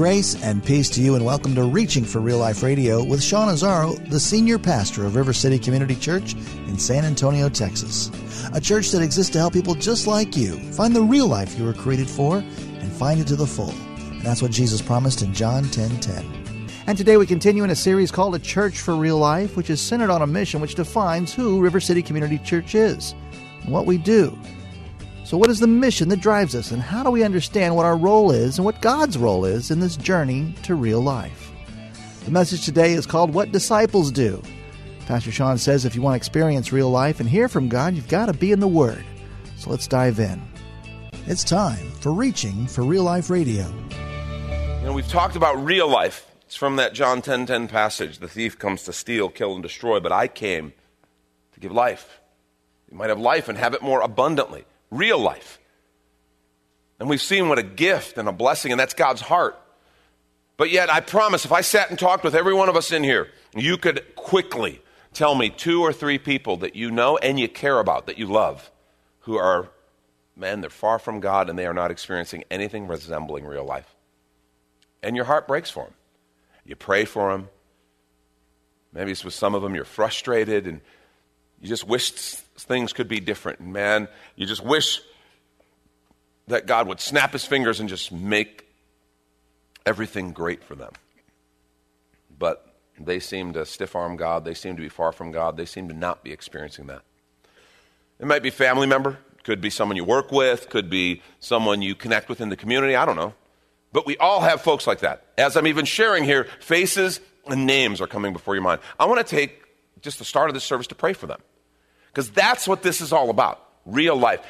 Grace and peace to you, and welcome to Reaching for Real Life Radio with Sean Azaro, the senior pastor of River City Community Church in San Antonio, Texas. A church that exists to help people just like you find the real life you were created for and find it to the full. And that's what Jesus promised in John 10 10. And today we continue in a series called A Church for Real Life, which is centered on a mission which defines who River City Community Church is what we do. So, what is the mission that drives us, and how do we understand what our role is and what God's role is in this journey to real life? The message today is called What Disciples Do. Pastor Sean says if you want to experience real life and hear from God, you've got to be in the Word. So, let's dive in. It's time for Reaching for Real Life Radio. You know, we've talked about real life. It's from that John 10:10 10, 10 passage. The thief comes to steal, kill and destroy, but I came to give life. You might have life and have it more abundantly real life. And we've seen what a gift and a blessing, and that's God's heart. But yet, I promise, if I sat and talked with every one of us in here, you could quickly tell me two or three people that you know and you care about, that you love, who are, man, they're far from God and they are not experiencing anything resembling real life. And your heart breaks for them. You pray for them. Maybe it's with some of them you're frustrated and you just wish things could be different. Man, you just wish that God would snap his fingers and just make everything great for them. But they seem to stiff arm God. They seem to be far from God. They seem to not be experiencing that. It might be family member, could be someone you work with, could be someone you connect with in the community. I don't know. But we all have folks like that. As I'm even sharing here, faces and names are coming before your mind. I want to take just the start of this service to pray for them. Because that's what this is all about real life.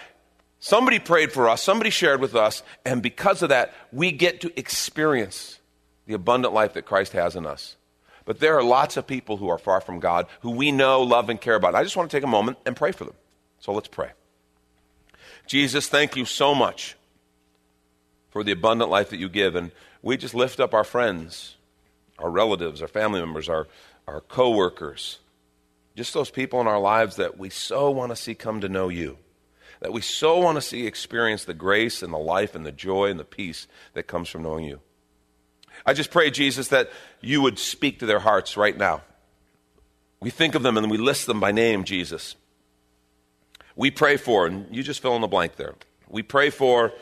Somebody prayed for us, somebody shared with us, and because of that, we get to experience the abundant life that Christ has in us. But there are lots of people who are far from God who we know, love, and care about. I just want to take a moment and pray for them. So let's pray. Jesus, thank you so much for the abundant life that you give. And we just lift up our friends, our relatives, our family members, our, our co workers, just those people in our lives that we so want to see come to know you, that we so want to see experience the grace and the life and the joy and the peace that comes from knowing you. I just pray, Jesus, that you would speak to their hearts right now. We think of them and we list them by name, Jesus. We pray for, and you just fill in the blank there. We pray for,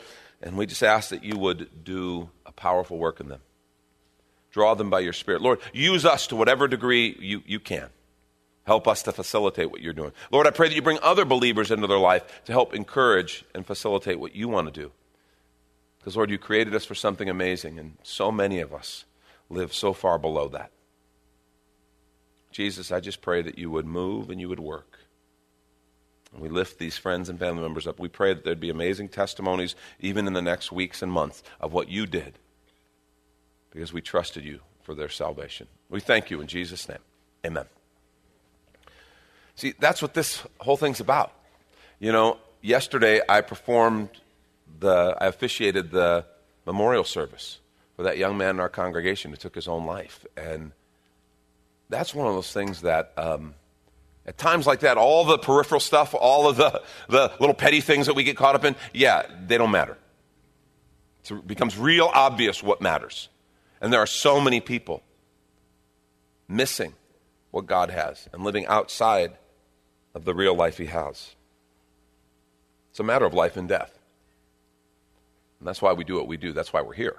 and we just ask that you would do a powerful work in them. Draw them by your Spirit. Lord, use us to whatever degree you, you can. Help us to facilitate what you're doing. Lord, I pray that you bring other believers into their life to help encourage and facilitate what you want to do. Because, Lord, you created us for something amazing, and so many of us live so far below that. Jesus, I just pray that you would move and you would work. And we lift these friends and family members up. We pray that there'd be amazing testimonies, even in the next weeks and months, of what you did, because we trusted you for their salvation. We thank you in Jesus' name. Amen. See, that's what this whole thing's about. You know, yesterday I performed the, I officiated the memorial service for that young man in our congregation who took his own life. And that's one of those things that, um, at times like that, all the peripheral stuff, all of the, the little petty things that we get caught up in, yeah, they don't matter. it becomes real obvious what matters. And there are so many people missing what God has and living outside of the real life he has. It's a matter of life and death. And that's why we do what we do. That's why we're here.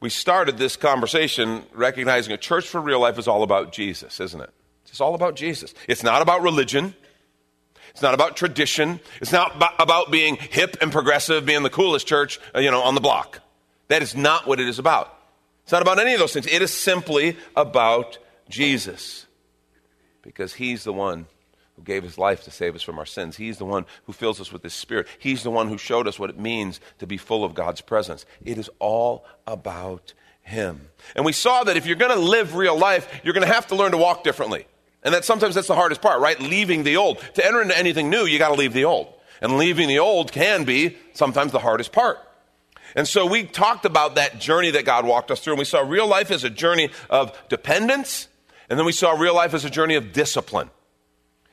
We started this conversation recognizing a church for real life is all about Jesus, isn't it? It's all about Jesus. It's not about religion. It's not about tradition. It's not about being hip and progressive, being the coolest church, uh, you know, on the block. That is not what it is about. It's not about any of those things. It is simply about Jesus because he's the one who gave his life to save us from our sins. He's the one who fills us with his spirit. He's the one who showed us what it means to be full of God's presence. It is all about him. And we saw that if you're going to live real life, you're going to have to learn to walk differently. And that sometimes that's the hardest part, right? Leaving the old. To enter into anything new, you got to leave the old. And leaving the old can be sometimes the hardest part. And so we talked about that journey that God walked us through, and we saw real life as a journey of dependence, and then we saw real life as a journey of discipline.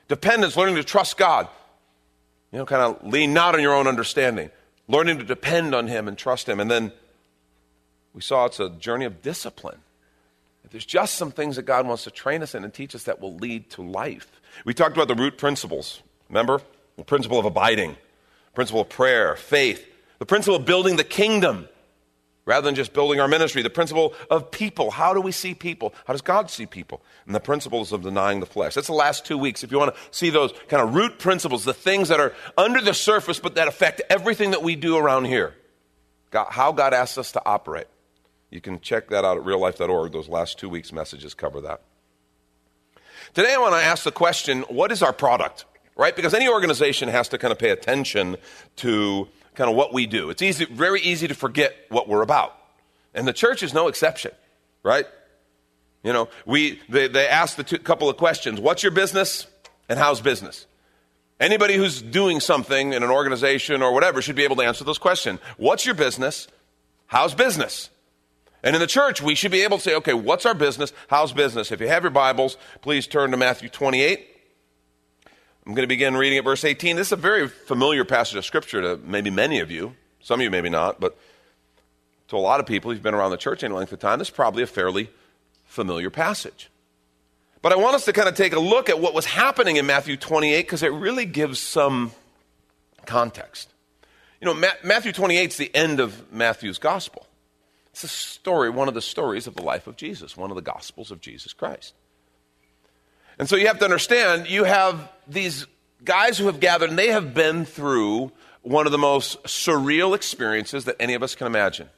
Dependence, learning to trust God. You know, kind of lean not on your own understanding, learning to depend on Him and trust Him. And then we saw it's a journey of discipline. There's just some things that God wants to train us in and teach us that will lead to life. We talked about the root principles. Remember? The principle of abiding, principle of prayer, faith, the principle of building the kingdom rather than just building our ministry, the principle of people. How do we see people? How does God see people? And the principles of denying the flesh. That's the last two weeks. If you want to see those kind of root principles, the things that are under the surface but that affect everything that we do around here, God, how God asks us to operate. You can check that out at reallife.org. Those last two weeks' messages cover that. Today, I want to ask the question what is our product? Right? Because any organization has to kind of pay attention to kind of what we do. It's easy, very easy to forget what we're about. And the church is no exception, right? You know, we, they, they ask the two, couple of questions What's your business and how's business? Anybody who's doing something in an organization or whatever should be able to answer those questions. What's your business? How's business? And in the church, we should be able to say, okay, what's our business? How's business? If you have your Bibles, please turn to Matthew 28. I'm going to begin reading at verse 18. This is a very familiar passage of Scripture to maybe many of you. Some of you maybe not, but to a lot of people who've been around the church any length of time, this is probably a fairly familiar passage. But I want us to kind of take a look at what was happening in Matthew 28 because it really gives some context. You know, Ma- Matthew 28 is the end of Matthew's gospel. It's a story, one of the stories of the life of Jesus, one of the gospels of Jesus Christ. And so you have to understand, you have these guys who have gathered, and they have been through one of the most surreal experiences that any of us can imagine.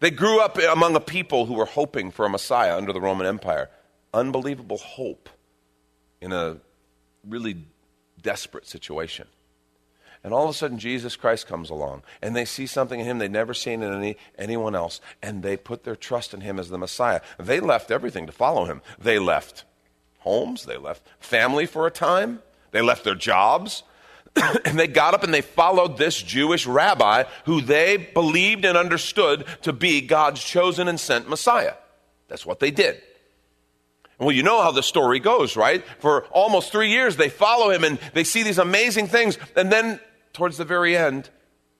They grew up among a people who were hoping for a Messiah under the Roman Empire. Unbelievable hope in a really desperate situation. And all of a sudden, Jesus Christ comes along, and they see something in him they'd never seen in any, anyone else, and they put their trust in him as the Messiah. They left everything to follow him. They left homes, they left family for a time, they left their jobs, and they got up and they followed this Jewish rabbi who they believed and understood to be God's chosen and sent Messiah. That's what they did. Well, you know how the story goes, right? For almost three years, they follow him and they see these amazing things. And then, towards the very end,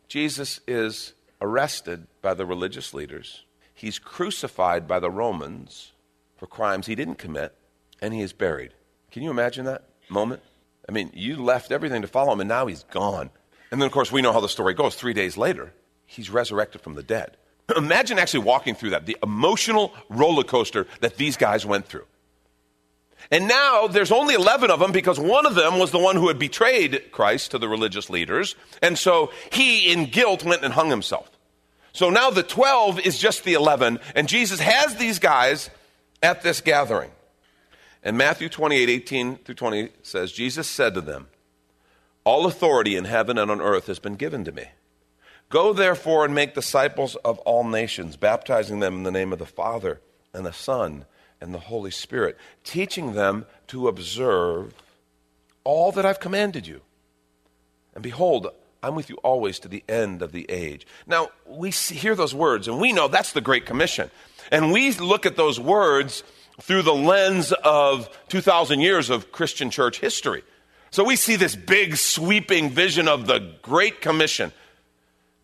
Jesus is arrested by the religious leaders. He's crucified by the Romans for crimes he didn't commit and he is buried. Can you imagine that moment? I mean, you left everything to follow him, and now he's gone. And then, of course, we know how the story goes. Three days later, he's resurrected from the dead. Imagine actually walking through that, the emotional roller coaster that these guys went through. And now there's only 11 of them because one of them was the one who had betrayed Christ to the religious leaders. And so he, in guilt, went and hung himself. So now the 12 is just the 11, and Jesus has these guys at this gathering. And Matthew 28 18 through 20 says, Jesus said to them, All authority in heaven and on earth has been given to me. Go therefore and make disciples of all nations, baptizing them in the name of the Father and the Son and the Holy Spirit, teaching them to observe all that I've commanded you. And behold, I'm with you always to the end of the age. Now, we see, hear those words, and we know that's the Great Commission. And we look at those words through the lens of 2,000 years of Christian church history. So we see this big sweeping vision of the Great Commission.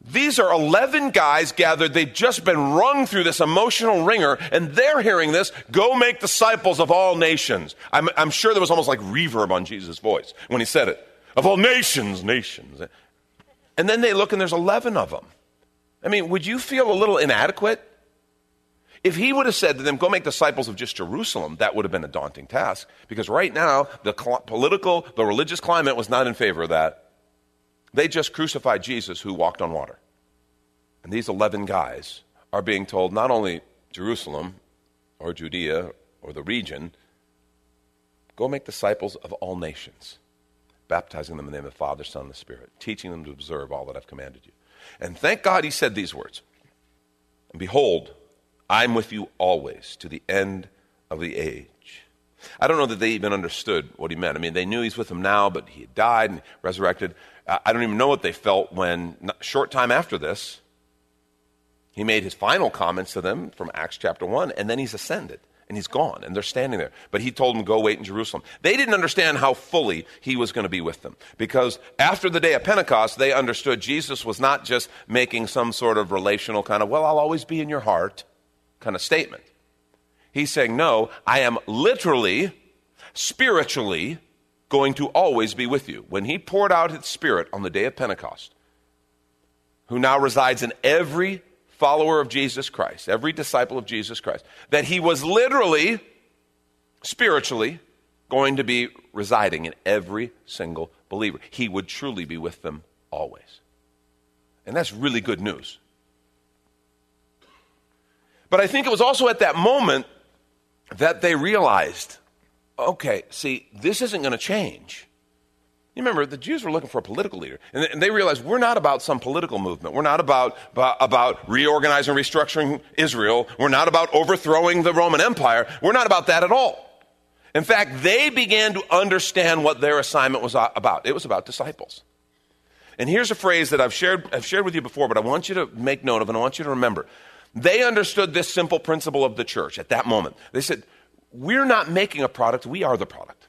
These are 11 guys gathered. They've just been rung through this emotional ringer, and they're hearing this go make disciples of all nations. I'm, I'm sure there was almost like reverb on Jesus' voice when he said it of all nations, nations. And then they look, and there's 11 of them. I mean, would you feel a little inadequate if he would have said to them, go make disciples of just Jerusalem, that would have been a daunting task. Because right now, the cl- political, the religious climate was not in favor of that. They just crucified Jesus who walked on water. And these 11 guys are being told not only Jerusalem or Judea or the region, Go make disciples of all nations, baptizing them in the name of the Father, Son, and the Spirit, teaching them to observe all that I've commanded you. And thank God he said these words And behold, I'm with you always to the end of the age. I don't know that they even understood what he meant. I mean, they knew he's with them now, but he had died and resurrected. I don't even know what they felt when, short time after this, he made his final comments to them from Acts chapter 1, and then he's ascended and he's gone and they're standing there. But he told them, Go wait in Jerusalem. They didn't understand how fully he was going to be with them because after the day of Pentecost, they understood Jesus was not just making some sort of relational kind of, Well, I'll always be in your heart kind of statement. He's saying, No, I am literally, spiritually going to always be with you. When he poured out his spirit on the day of Pentecost, who now resides in every follower of Jesus Christ, every disciple of Jesus Christ, that he was literally, spiritually, going to be residing in every single believer. He would truly be with them always. And that's really good news. But I think it was also at that moment that they realized okay, see, this isn't going to change. You remember, the Jews were looking for a political leader. And they realized we're not about some political movement. We're not about, about reorganizing, restructuring Israel. We're not about overthrowing the Roman Empire. We're not about that at all. In fact, they began to understand what their assignment was about. It was about disciples. And here's a phrase that I've shared, I've shared with you before, but I want you to make note of and I want you to remember. They understood this simple principle of the church at that moment. They said, We're not making a product, we are the product.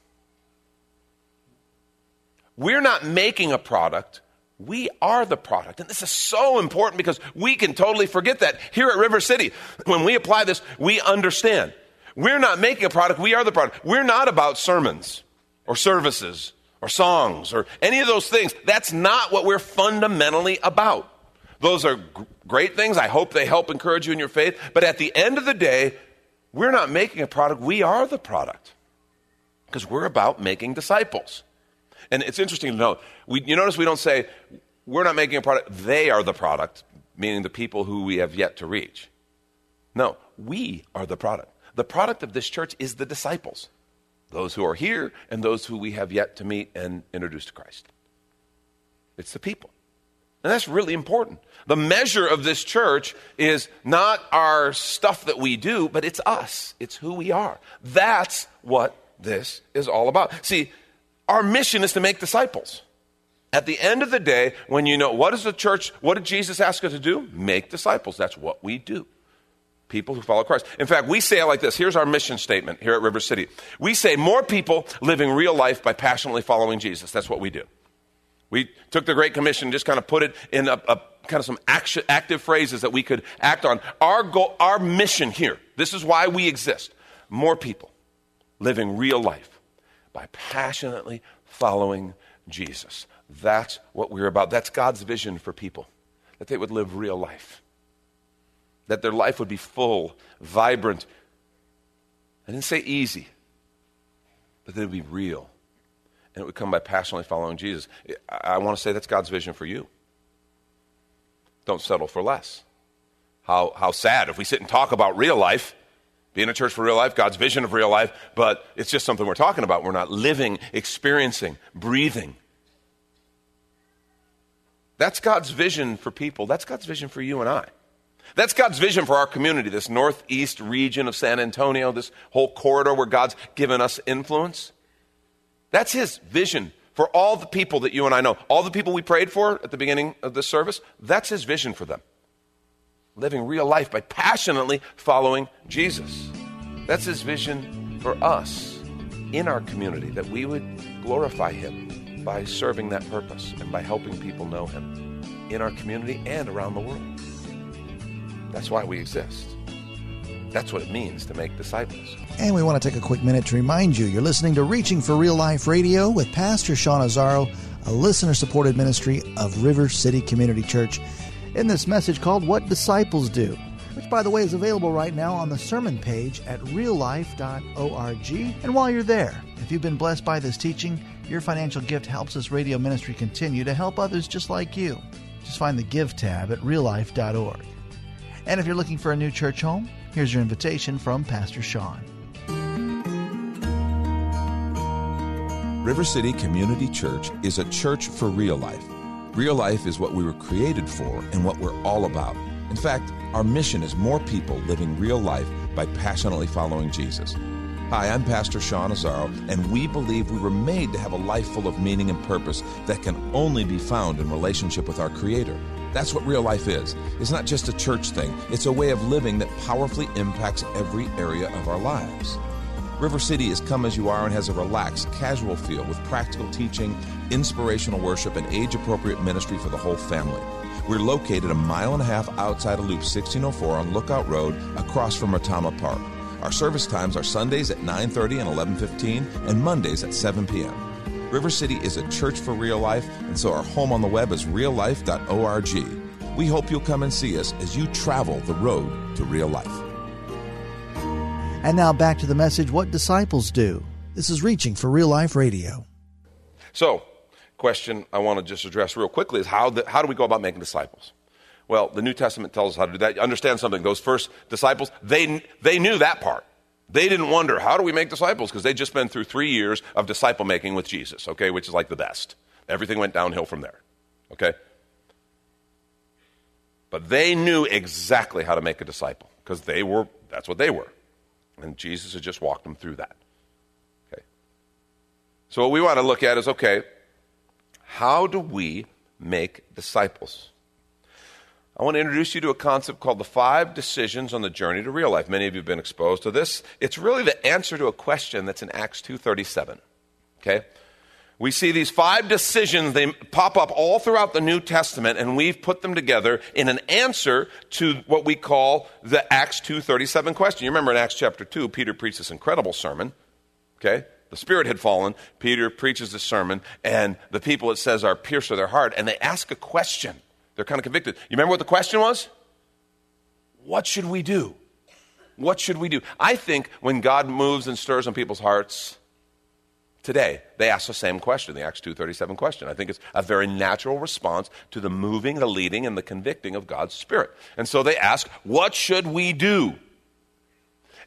We're not making a product, we are the product. And this is so important because we can totally forget that. Here at River City, when we apply this, we understand. We're not making a product, we are the product. We're not about sermons or services or songs or any of those things. That's not what we're fundamentally about. Those are great things. I hope they help encourage you in your faith. But at the end of the day, we're not making a product, we are the product. Because we're about making disciples. And it's interesting to note, we, you notice we don't say, we're not making a product, they are the product, meaning the people who we have yet to reach. No, we are the product. The product of this church is the disciples, those who are here and those who we have yet to meet and introduce to Christ. It's the people. And that's really important. The measure of this church is not our stuff that we do, but it's us. It's who we are. That's what this is all about. See, our mission is to make disciples. At the end of the day, when you know what is the church, what did Jesus ask us to do? Make disciples. That's what we do. People who follow Christ. In fact, we say it like this. Here's our mission statement here at River City. We say more people living real life by passionately following Jesus. That's what we do. We took the Great Commission, and just kind of put it in a, a kind of some action, active phrases that we could act on. Our goal, our mission here, this is why we exist. More people living real life by passionately following Jesus. That's what we're about. That's God's vision for people, that they would live real life, that their life would be full, vibrant. I didn't say easy, but that it would be real. And it would come by passionately following Jesus. I, I want to say that's God's vision for you. Don't settle for less. How, how sad if we sit and talk about real life being a church for real life, God's vision of real life, but it's just something we're talking about. We're not living, experiencing, breathing. That's God's vision for people. That's God's vision for you and I. That's God's vision for our community, this northeast region of San Antonio, this whole corridor where God's given us influence. That's His vision for all the people that you and I know. All the people we prayed for at the beginning of this service, that's His vision for them living real life by passionately following Jesus. That's his vision for us in our community, that we would glorify him by serving that purpose and by helping people know him in our community and around the world. That's why we exist. That's what it means to make disciples. And we want to take a quick minute to remind you you're listening to Reaching for Real Life Radio with Pastor Sean Azzaro, a listener supported ministry of River City Community Church in this message called What Disciples Do, which, by the way, is available right now on the sermon page at reallife.org. And while you're there, if you've been blessed by this teaching, your financial gift helps this radio ministry continue to help others just like you. Just find the Give tab at reallife.org. And if you're looking for a new church home, here's your invitation from Pastor Sean. River City Community Church is a church for real life. Real life is what we were created for and what we're all about. In fact, our mission is more people living real life by passionately following Jesus. Hi, I'm Pastor Sean Azaro, and we believe we were made to have a life full of meaning and purpose that can only be found in relationship with our Creator. That's what real life is. It's not just a church thing, it's a way of living that powerfully impacts every area of our lives. River City is come as you are and has a relaxed, casual feel with practical teaching, inspirational worship, and age appropriate ministry for the whole family. We're located a mile and a half outside of Loop 1604 on Lookout Road across from Retama Park. Our service times are Sundays at 9:30 and 11:15 and Mondays at 7 p.m. River City is a church for real life, and so our home on the web is reallife.org. We hope you'll come and see us as you travel the road to real life. And now back to the message What Disciples Do. This is Reaching for Real Life Radio. So, question I want to just address real quickly is how, the, how do we go about making disciples? Well, the New Testament tells us how to do that. You Understand something. Those first disciples, they, they knew that part. They didn't wonder, how do we make disciples? Because they'd just been through three years of disciple making with Jesus, okay, which is like the best. Everything went downhill from there, okay? But they knew exactly how to make a disciple because they were, that's what they were. And Jesus had just walked them through that. Okay. So what we want to look at is okay, how do we make disciples? I want to introduce you to a concept called the five decisions on the journey to real life. Many of you have been exposed to this. It's really the answer to a question that's in Acts 2:37. Okay? We see these five decisions, they pop up all throughout the New Testament, and we've put them together in an answer to what we call the Acts 2.37 question. You remember in Acts chapter 2, Peter preached this incredible sermon, okay? The Spirit had fallen. Peter preaches this sermon, and the people, it says, are pierced to their heart, and they ask a question. They're kind of convicted. You remember what the question was? What should we do? What should we do? I think when God moves and stirs on people's hearts, today they ask the same question the acts 237 question i think it's a very natural response to the moving the leading and the convicting of god's spirit and so they ask what should we do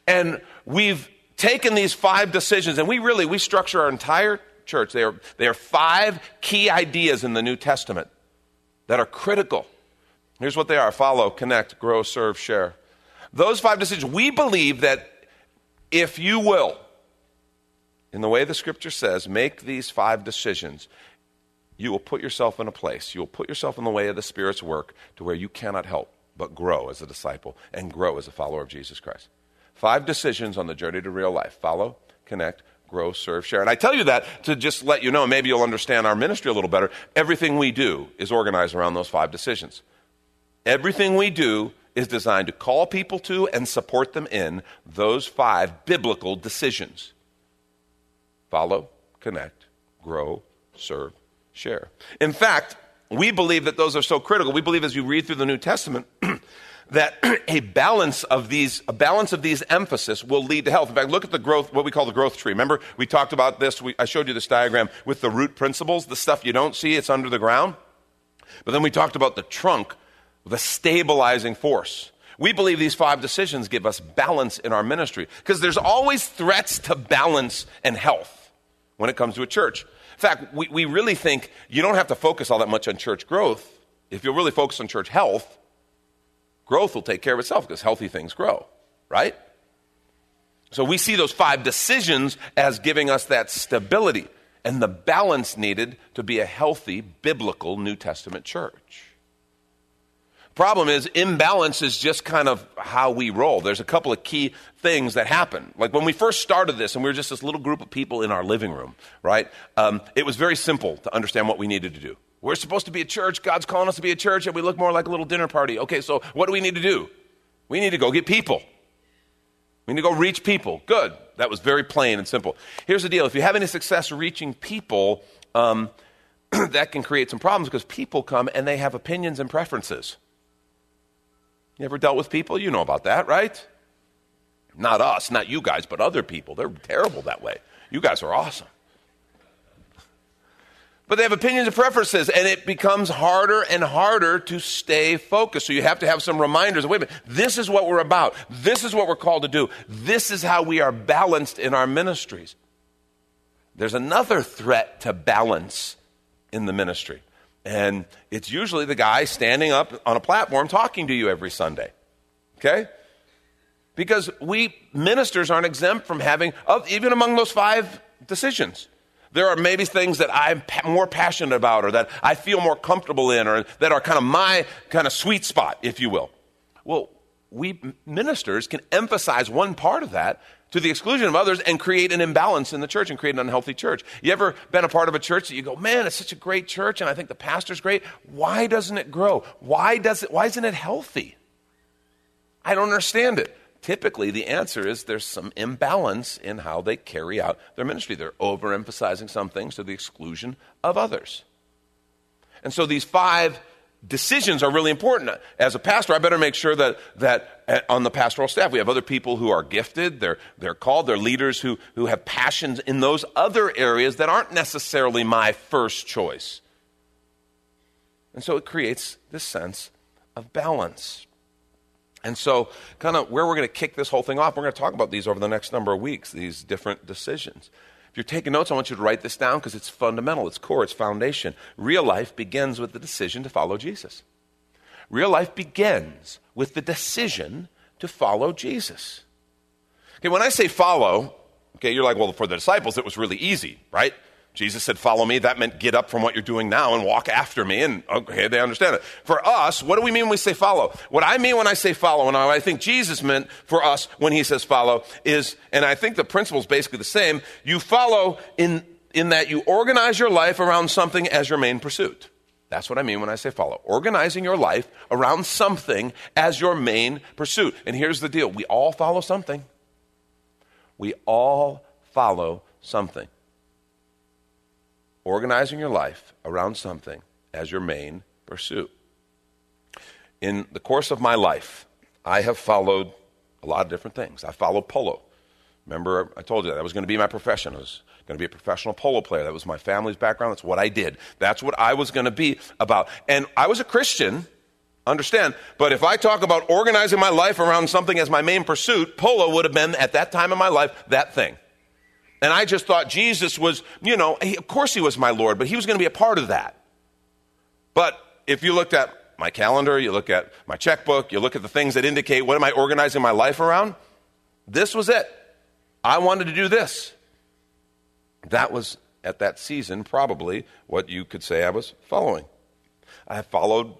and we've taken these five decisions and we really we structure our entire church they are, they are five key ideas in the new testament that are critical. Here's what they are. Follow connect grow serve share. Those five decisions we believe that if you will in the way the scripture says, make these five decisions, you will put yourself in a place, you will put yourself in the way of the Spirit's work to where you cannot help but grow as a disciple and grow as a follower of Jesus Christ. Five decisions on the journey to real life. Follow, connect, grow, serve, share. And I tell you that to just let you know, maybe you'll understand our ministry a little better. Everything we do is organized around those five decisions. Everything we do is designed to call people to and support them in those five biblical decisions follow, connect, grow, serve, share. In fact, we believe that those are so critical. We believe as you read through the New Testament that a balance of these a balance of these emphasis will lead to health. In fact, look at the growth what we call the growth tree. Remember we talked about this we, I showed you this diagram with the root principles, the stuff you don't see, it's under the ground. But then we talked about the trunk, the stabilizing force. We believe these five decisions give us balance in our ministry because there's always threats to balance and health when it comes to a church. In fact, we, we really think you don't have to focus all that much on church growth. If you'll really focus on church health, growth will take care of itself because healthy things grow, right? So we see those five decisions as giving us that stability and the balance needed to be a healthy biblical New Testament church. Problem is, imbalance is just kind of how we roll. There's a couple of key things that happen. Like when we first started this, and we were just this little group of people in our living room, right? Um, it was very simple to understand what we needed to do. We're supposed to be a church. God's calling us to be a church, and we look more like a little dinner party. Okay, so what do we need to do? We need to go get people. We need to go reach people. Good. That was very plain and simple. Here's the deal if you have any success reaching people, um, that can create some problems because people come and they have opinions and preferences. You ever dealt with people? You know about that, right? Not us, not you guys, but other people. They're terrible that way. You guys are awesome. But they have opinions and preferences, and it becomes harder and harder to stay focused. So you have to have some reminders. Wait a minute, this is what we're about. This is what we're called to do. This is how we are balanced in our ministries. there's another threat to balance in the ministry. And it's usually the guy standing up on a platform talking to you every Sunday. Okay? Because we ministers aren't exempt from having, even among those five decisions. There are maybe things that I'm more passionate about or that I feel more comfortable in or that are kind of my kind of sweet spot, if you will. Well, we ministers can emphasize one part of that to the exclusion of others and create an imbalance in the church and create an unhealthy church. You ever been a part of a church that you go, man, it's such a great church and I think the pastor's great. Why doesn't it grow? Why does it, why isn't it healthy? I don't understand it. Typically, the answer is there's some imbalance in how they carry out their ministry. They're overemphasizing some things to the exclusion of others. And so these five decisions are really important. As a pastor, I better make sure that, that uh, on the pastoral staff, we have other people who are gifted, they're, they're called, they're leaders who, who have passions in those other areas that aren't necessarily my first choice. And so it creates this sense of balance. And so, kind of where we're going to kick this whole thing off, we're going to talk about these over the next number of weeks, these different decisions. If you're taking notes, I want you to write this down because it's fundamental, it's core, it's foundation. Real life begins with the decision to follow Jesus. Real life begins with the decision to follow Jesus. Okay, when I say follow, okay, you're like, well, for the disciples, it was really easy, right? Jesus said, Follow me. That meant get up from what you're doing now and walk after me. And okay, they understand it. For us, what do we mean when we say follow? What I mean when I say follow, and I think Jesus meant for us when he says follow, is, and I think the principle is basically the same, you follow in, in that you organize your life around something as your main pursuit. That's what I mean when I say follow. Organizing your life around something as your main pursuit. And here's the deal we all follow something. We all follow something organizing your life around something as your main pursuit. In the course of my life, I have followed a lot of different things. I followed polo. Remember, I told you that, that was going to be my profession. I was going to be a professional polo player. That was my family's background. That's what I did. That's what I was going to be about. And I was a Christian, understand, but if I talk about organizing my life around something as my main pursuit, polo would have been, at that time in my life, that thing. And I just thought Jesus was, you know, he, of course he was my Lord, but he was going to be a part of that. But if you looked at my calendar, you look at my checkbook, you look at the things that indicate what am I organizing my life around, this was it. I wanted to do this. That was, at that season, probably what you could say I was following. I followed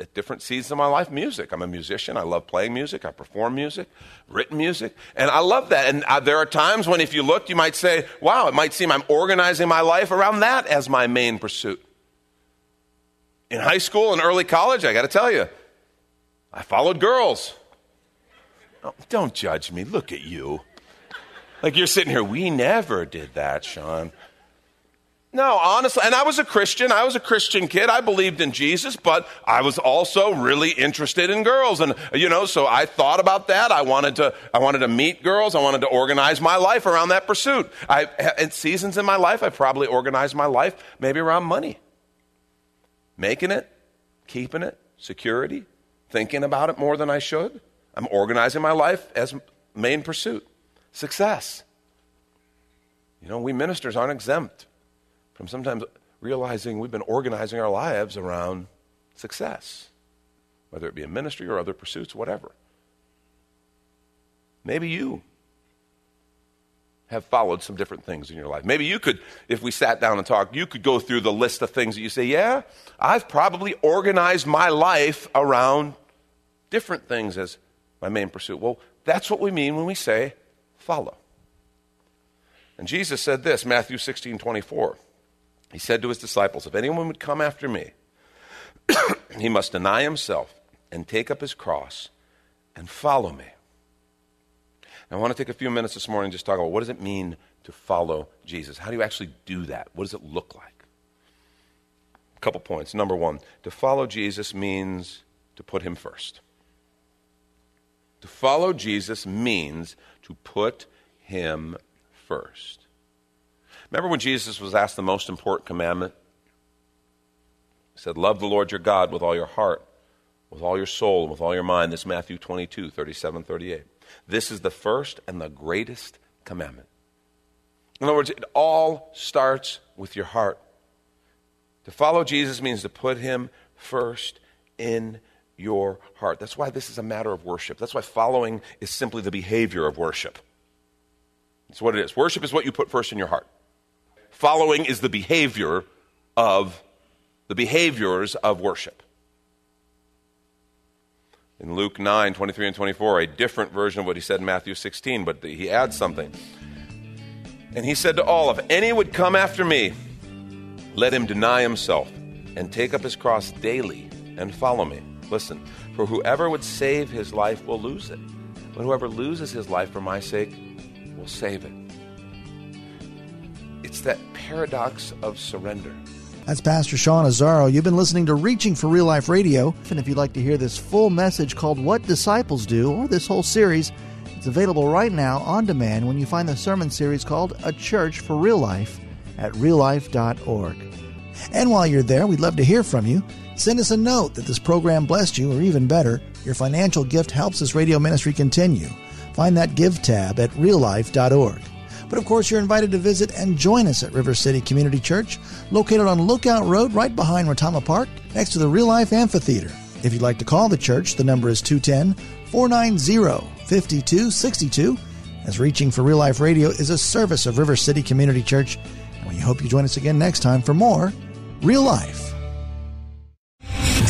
at different seasons of my life music. I'm a musician. I love playing music. I perform music, written music. And I love that. And uh, there are times when, if you looked, you might say, wow, it might seem I'm organizing my life around that as my main pursuit. In high school and early college, I got to tell you, I followed girls. Oh, don't judge me. Look at you. Like you're sitting here, we never did that, Sean. No, honestly, and I was a Christian. I was a Christian kid. I believed in Jesus, but I was also really interested in girls. And, you know, so I thought about that. I wanted to, I wanted to meet girls. I wanted to organize my life around that pursuit. I, at seasons in my life, I probably organized my life maybe around money. Making it, keeping it, security, thinking about it more than I should. I'm organizing my life as main pursuit. Success. You know, we ministers aren't exempt from sometimes realizing we've been organizing our lives around success, whether it be in ministry or other pursuits, whatever. Maybe you have followed some different things in your life. Maybe you could, if we sat down and talked, you could go through the list of things that you say, yeah, I've probably organized my life around different things as my main pursuit. Well, that's what we mean when we say follow. And Jesus said this, Matthew 16 24 he said to his disciples, If anyone would come after me, he must deny himself and take up his cross and follow me. I want to take a few minutes this morning just talk about what does it mean to follow Jesus? How do you actually do that? What does it look like? A couple points. Number one, to follow Jesus means to put him first. To follow Jesus means to put him first. Remember when Jesus was asked the most important commandment? He said, Love the Lord your God with all your heart, with all your soul, and with all your mind. This Matthew 22, 37, 38. This is the first and the greatest commandment. In other words, it all starts with your heart. To follow Jesus means to put him first in your heart. That's why this is a matter of worship. That's why following is simply the behavior of worship. It's what it is. Worship is what you put first in your heart. Following is the behavior of the behaviors of worship. In Luke 9, 23 and 24, a different version of what he said in Matthew 16, but he adds something. And he said to all, If any would come after me, let him deny himself and take up his cross daily and follow me. Listen, for whoever would save his life will lose it, but whoever loses his life for my sake will save it. It's that paradox of surrender. That's Pastor Sean Azaro. You've been listening to Reaching for Real Life Radio. And if you'd like to hear this full message called What Disciples Do, or this whole series, it's available right now on demand when you find the sermon series called A Church for Real Life at reallife.org. And while you're there, we'd love to hear from you. Send us a note that this program blessed you, or even better, your financial gift helps this radio ministry continue. Find that Give tab at reallife.org. But of course, you're invited to visit and join us at River City Community Church, located on Lookout Road right behind Retama Park, next to the Real Life Amphitheater. If you'd like to call the church, the number is 210 490 5262. As Reaching for Real Life Radio is a service of River City Community Church, and we hope you join us again next time for more Real Life.